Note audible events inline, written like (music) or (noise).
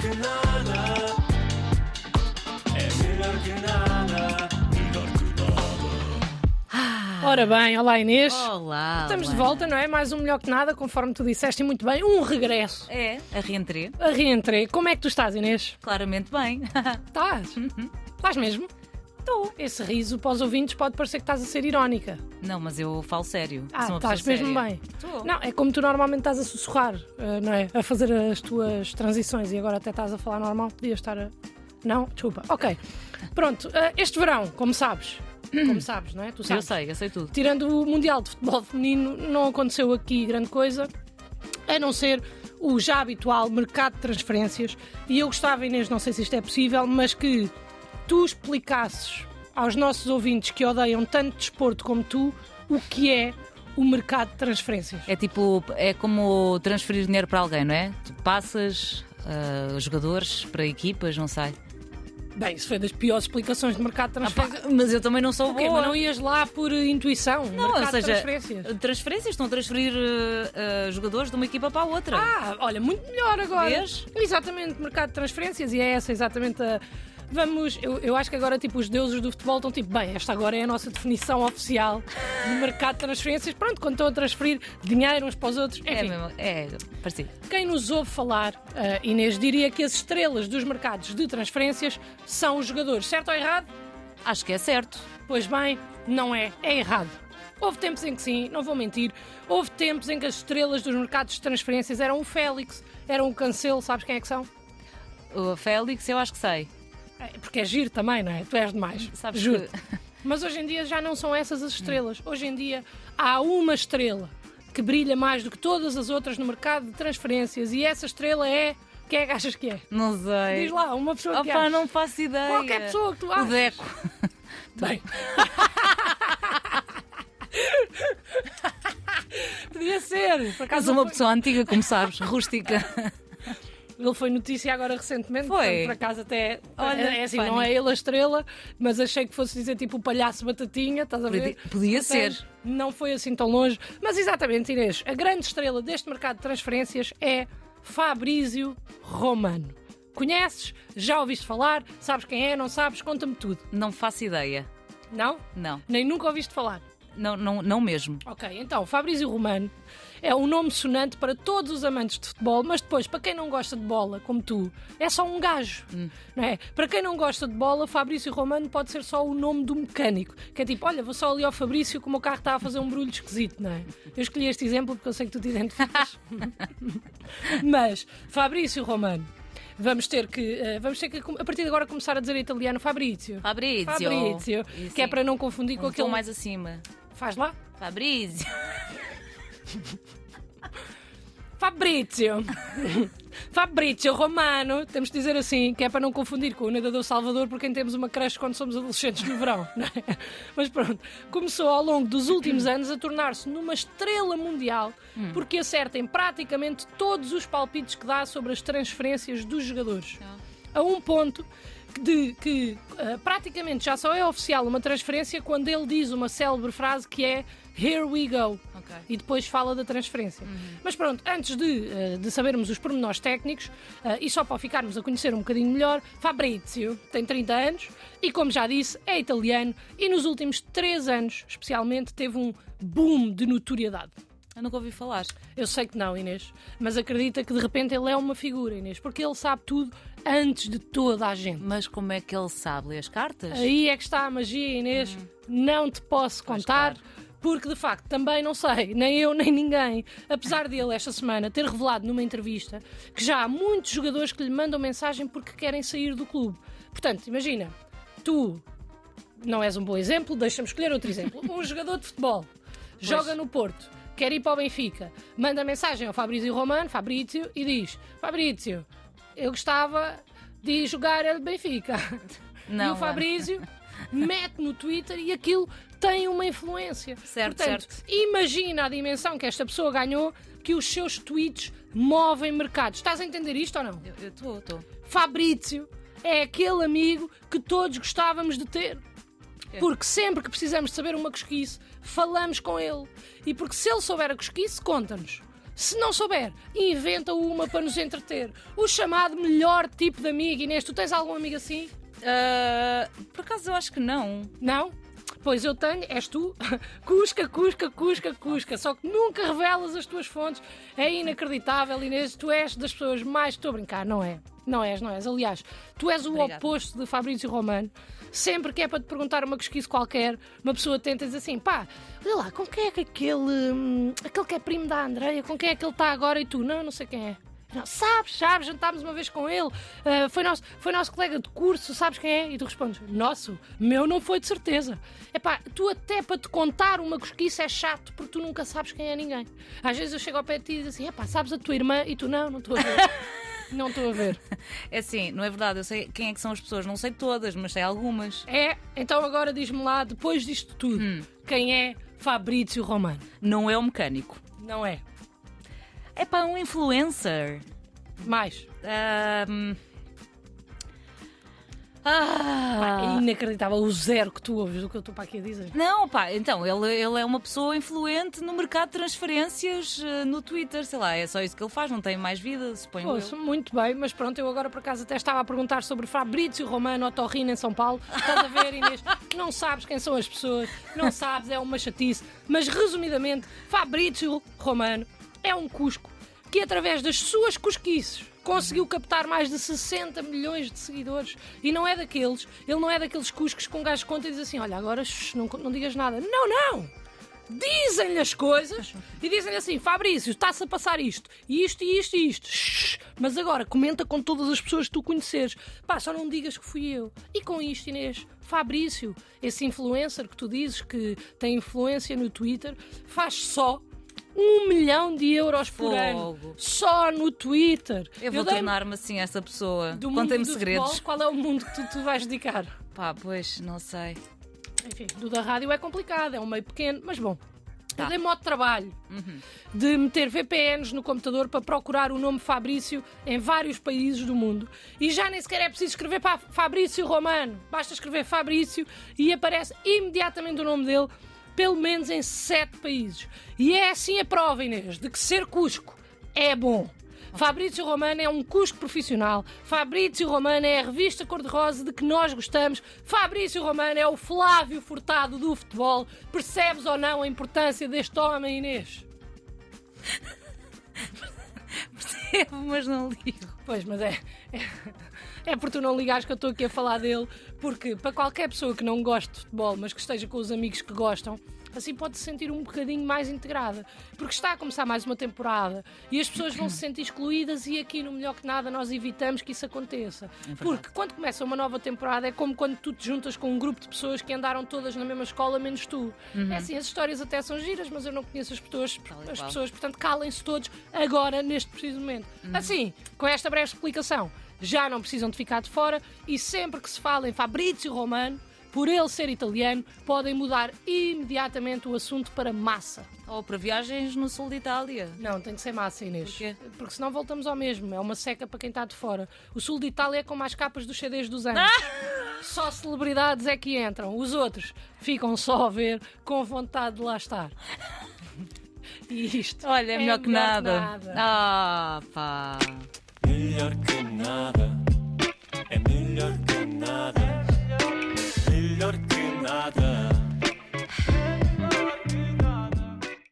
que nada. É melhor que nada. Melhor que nada. Ora bem, olá Inês. Olá. Estamos de volta, não é? Mais um melhor que nada, conforme tu disseste e muito bem. Um regresso. É, a reentrée. A reentrée. Como é que tu estás, Inês? Claramente bem. (laughs) Estás? Estás mesmo? Estou. Esse riso para os ouvintes pode parecer que estás a ser irónica. não, mas eu falo sério. Ah, estás mesmo séria. bem. Estou. Não, é como tu normalmente estás a sussurrar, eh, não é? A fazer as tuas transições e agora até estás a falar normal. Podias estar a. Não? Desculpa. Ok. Pronto. eh, Este verão, como sabes, como sabes, não é? Tu Eu sabes. sei, eu sei tudo. Tirando o Mundial de Futebol Feminino, não aconteceu aqui grande coisa, a não ser o já habitual mercado de transferências. E eu gostava, Inês, não sei se isto é possível, mas que tu explicasses aos nossos ouvintes que odeiam tanto desporto como tu o que é o mercado de transferências. É tipo, é como transferir dinheiro para alguém, não é? Tu passas ah, jogadores para equipas, não sei. Bem, isso foi das piores explicações de mercado de Ah, transferências. mas eu também não sou O quê? boa. Mas não ias lá por intuição? Não, mercado ou seja, de transferências. transferências estão a transferir ah, ah, jogadores de uma equipa para a outra. Ah, olha, muito melhor agora. Vês? Exatamente, mercado de transferências e é essa exatamente a. Vamos, eu, eu acho que agora tipo os deuses do futebol estão tipo, bem, esta agora é a nossa definição oficial de mercado de transferências. Pronto, quando estão a transferir dinheiro uns para os outros. é Enfim, mesmo, é parecido. quem nos ouve falar, ah, Inês, diria que as estrelas dos mercados de transferências são os jogadores. Certo ou errado? Acho que é certo. Pois bem, não é, é errado. Houve tempos em que sim, não vou mentir. Houve tempos em que as estrelas dos mercados de transferências eram o Félix, eram o Cancelo, sabes quem é que são? O Félix, eu acho que sei. É, Porque é giro também, não é? Tu és demais. Sabes Juro. que- Mas hoje em dia já não são essas as estrelas. Hoje em dia há uma estrela que brilha mais do que todas as outras no mercado de transferências e essa estrela é. Quem é que achas que é? Não sei. Diz lá, uma pessoa que Opa, achas. não faço ideia. Qualquer pessoa que tu O achas. Deco. (laughs) Bem. (laughs) Podia ser. Por acaso uma ele foi- pessoa antiga, como sabes, rústica. (laughs) Ele foi notícia agora recentemente. Foi. portanto, Por acaso até. Olha, é assim, funny. não é ele a estrela, mas achei que fosse dizer tipo o palhaço batatinha, estás a ver? Podia- ser. Não foi assim tão longe. Mas exatamente, Inês, a grande estrela deste mercado de transferências é Fabrício Romano. Conheces? Já ouviste falar? Sabes quem é? Não sabes? Conta-me tudo. Não faço ideia. Não? Não. Nem nunca ouviste falar. Não, não, não mesmo. Ok, então, Fabrício Romano é um nome sonante para todos os amantes de futebol, mas depois, para quem não gosta de bola, como tu, é só um gajo. Não é? Para quem não gosta de bola, Fabrício Romano pode ser só o nome do mecânico. Que é tipo, olha, vou só ali ao Fabrício que o meu carro está a fazer um barulho esquisito, não é? Eu escolhi este exemplo porque eu sei que tu te identificas. (laughs) mas, Fabrício Romano. Vamos ter que, eh, vamos ter que a partir de agora começar a dizer em italiano Fabrício. Fabrício. Fabrício, Isso, que é para não confundir com um aquele tom mais acima. Faz lá. Fabrício. Fabrício. Fabrício Romano. Temos de dizer assim, que é para não confundir com o nadador Salvador, por quem temos uma creche quando somos adolescentes no verão. é? Mas pronto, começou ao longo dos últimos anos a tornar-se numa estrela mundial, porque acerta em praticamente todos os palpites que dá sobre as transferências dos jogadores. A um ponto de que ah, praticamente já só é oficial uma transferência quando ele diz uma célebre frase que é Here we go. Ok. E depois fala da transferência. Mas pronto, antes de, eh, de sabermos os pormenores técnicos eh, e só para ficarmos a conhecer um bocadinho melhor, Fabrizio tem 30 anos e, como já disse, é italiano e nos últimos 3 anos, especialmente, teve um boom de notoriedade. Eu nunca ouvi falar. Eu sei que não, Inês, mas acredita que de repente ele é uma figura, Inês, porque ele sabe tudo antes de toda a gente. Mas como é que ele sabe ler as cartas? Aí é que está a magia, Inês. Não te posso Pois contar. claro. Porque de facto também não sei, nem eu nem ninguém. Apesar dele esta semana ter revelado numa entrevista que já há muitos jogadores que lhe mandam mensagem porque querem sair do clube. Portanto, imagina, tu não és um bom exemplo, deixa-me escolher outro exemplo. Um (laughs) jogador de futebol joga no Porto, quer ir para o Benfica, manda mensagem ao Fabrício Romano, Fabrício, e diz: Fabrício, eu gostava de jogar no Benfica. (laughs) e Não, o Fabrício (laughs) mete no Twitter e aquilo tem uma influência. Certo, Portanto, certo. imagina a dimensão que esta pessoa ganhou que os seus tweets movem mercados. Estás a entender isto ou não? Eu estou, estou. Fabrício é aquele amigo que todos gostávamos de ter. É. Porque sempre que precisamos de saber uma cosquice, falamos com ele. E porque se ele souber a cosquice, conta-nos. Se não souber, inventa uma para nos entreter. O chamado melhor tipo de amigo. Inês, tu tens algum amigo assim? Ah, por acaso eu acho que não. Não? Pois eu tenho, és tu. (laughs) Cusca, cusca, cusca, cusca. Só que nunca revelas as tuas fontes. É inacreditável, Inês. Tu és das pessoas mais. Estou a brincar, não é? Não és, não és. Aliás, tu és o Obrigada. oposto de Fabrício Romano. Sempre que é para te perguntar uma cosquice qualquer, uma pessoa tenta dizer assim: pá, olha lá, com quem é que aquele. hum, aquele que é primo da Andreia, com quem é que ele está agora e tu? Não, não sei quem é. Não, sabes, sabes, jantámos uma vez com ele, ah, foi, nosso, foi nosso colega de curso, sabes quem é? E tu respondes: Nosso, meu não foi de certeza. Epá, tu até para te contar uma cosquice é chato porque tu nunca sabes quem é ninguém. Às vezes eu chego ao pé de ti e digo assim: Epá, sabes a tua irmã? E tu não, não estou a ver. (laughs) não estou a ver. (laughs) É assim, não é verdade. Eu sei quem é que são as pessoas. Não sei todas, mas sei algumas. É, então agora diz-me lá, depois disto tudo, quem é Fabrício Romano? Não é um mecânico. Não é. É para um influencer. Mais. Ahm. Pá, Ah, é inacreditável o zero que tu ouves do que eu estou para aqui a dizer. Não, pá, então, ele, ele é uma pessoa influente no mercado de transferências eh, no Twitter, sei lá, é só isso que ele faz, não tem mais vida, suponho Poxa, eu. muito bem, mas pronto, eu agora por acaso até estava a perguntar sobre Fabrício Romano Otorrino em São Paulo. Estás a ver, Inês? (laughs) Não sabes quem são as pessoas, não sabes, é uma chatice. Mas resumidamente, Fabrício Romano é um cusco que, através das suas cusquices, conseguiu captar mais de 60 milhões de seguidores. E não é daqueles, ele não é daqueles cuscos com um gajo conta e diz assim: olha, agora shh, não, não digas nada. Não, não! Dizem-lhe as coisas e dizem-lhe assim: Fabrício, está-se a passar isto, isto, e isto, e isto. Shhh, mas agora comenta com todas as pessoas que tu conheceres. Pá, só não digas que fui eu. E com isto, Inês, Fabrício, esse influencer que tu dizes que tem influência no Twitter, faz só um milhão de euros por ano. Fogo. Só no Twitter. Eu vou tornar-me assim essa pessoa. do Contem-me do segredos. futebol, qual é o mundo que tu, tu vais dedicar? Pá, pois, não sei. Enfim, do da rádio é complicado, é um meio pequeno, mas bom. Tá. Eu dei modo de trabalho de meter VPNs no computador para procurar o nome Fabrício em vários países do mundo. E já nem sequer é preciso escrever para Fabrício Romano. Basta escrever Fabrício e aparece imediatamente o nome dele, pelo menos em sete países. E é assim a prova, Inês, de que ser Cusco é bom. Fabrício Romano é um Cusco profissional. Fabrício Romano é a revista cor-de-rosa de que nós gostamos. Fabrício Romano é o Flávio Furtado do futebol. Percebes ou não a importância deste homem, Inês? (laughs) Percebo, mas não ligo. Pois, mas é. É, é por tu não ligares que eu estou aqui a falar dele, porque para qualquer pessoa que não goste de futebol, mas que esteja com os amigos que gostam, assim pode se sentir um bocadinho mais integrada. Porque está a começar mais uma temporada e as pessoas vão se sentir excluídas, e aqui no Melhor que Nada nós evitamos que isso aconteça. porque quando começa uma nova temporada é como quando tu te juntas com um grupo de pessoas que andaram todas na mesma escola, menos tu. É assim, as histórias até são giras, mas eu não conheço as pessoas, as pessoas portanto calem-se todos agora, neste preciso momento. Assim, com esta breve explicação, já não precisam de ficar de fora e sempre que se fala em Fabrizio Romano, por ele ser italiano, podem mudar imediatamente o assunto para massa. Ou para viagens no sul de Itália. Não, tem que ser massa, Inês. Porquê? Porque senão voltamos ao mesmo. É uma seca para quem está de fora. O sul de Itália é como as capas dos CDs dos anos. Só celebridades é que entram. Os outros ficam só a ver com vontade de lá estar. E isto. Olha, é, melhor, que, nada. nada. Ah, pá. Melhor que nada, é melhor que nada.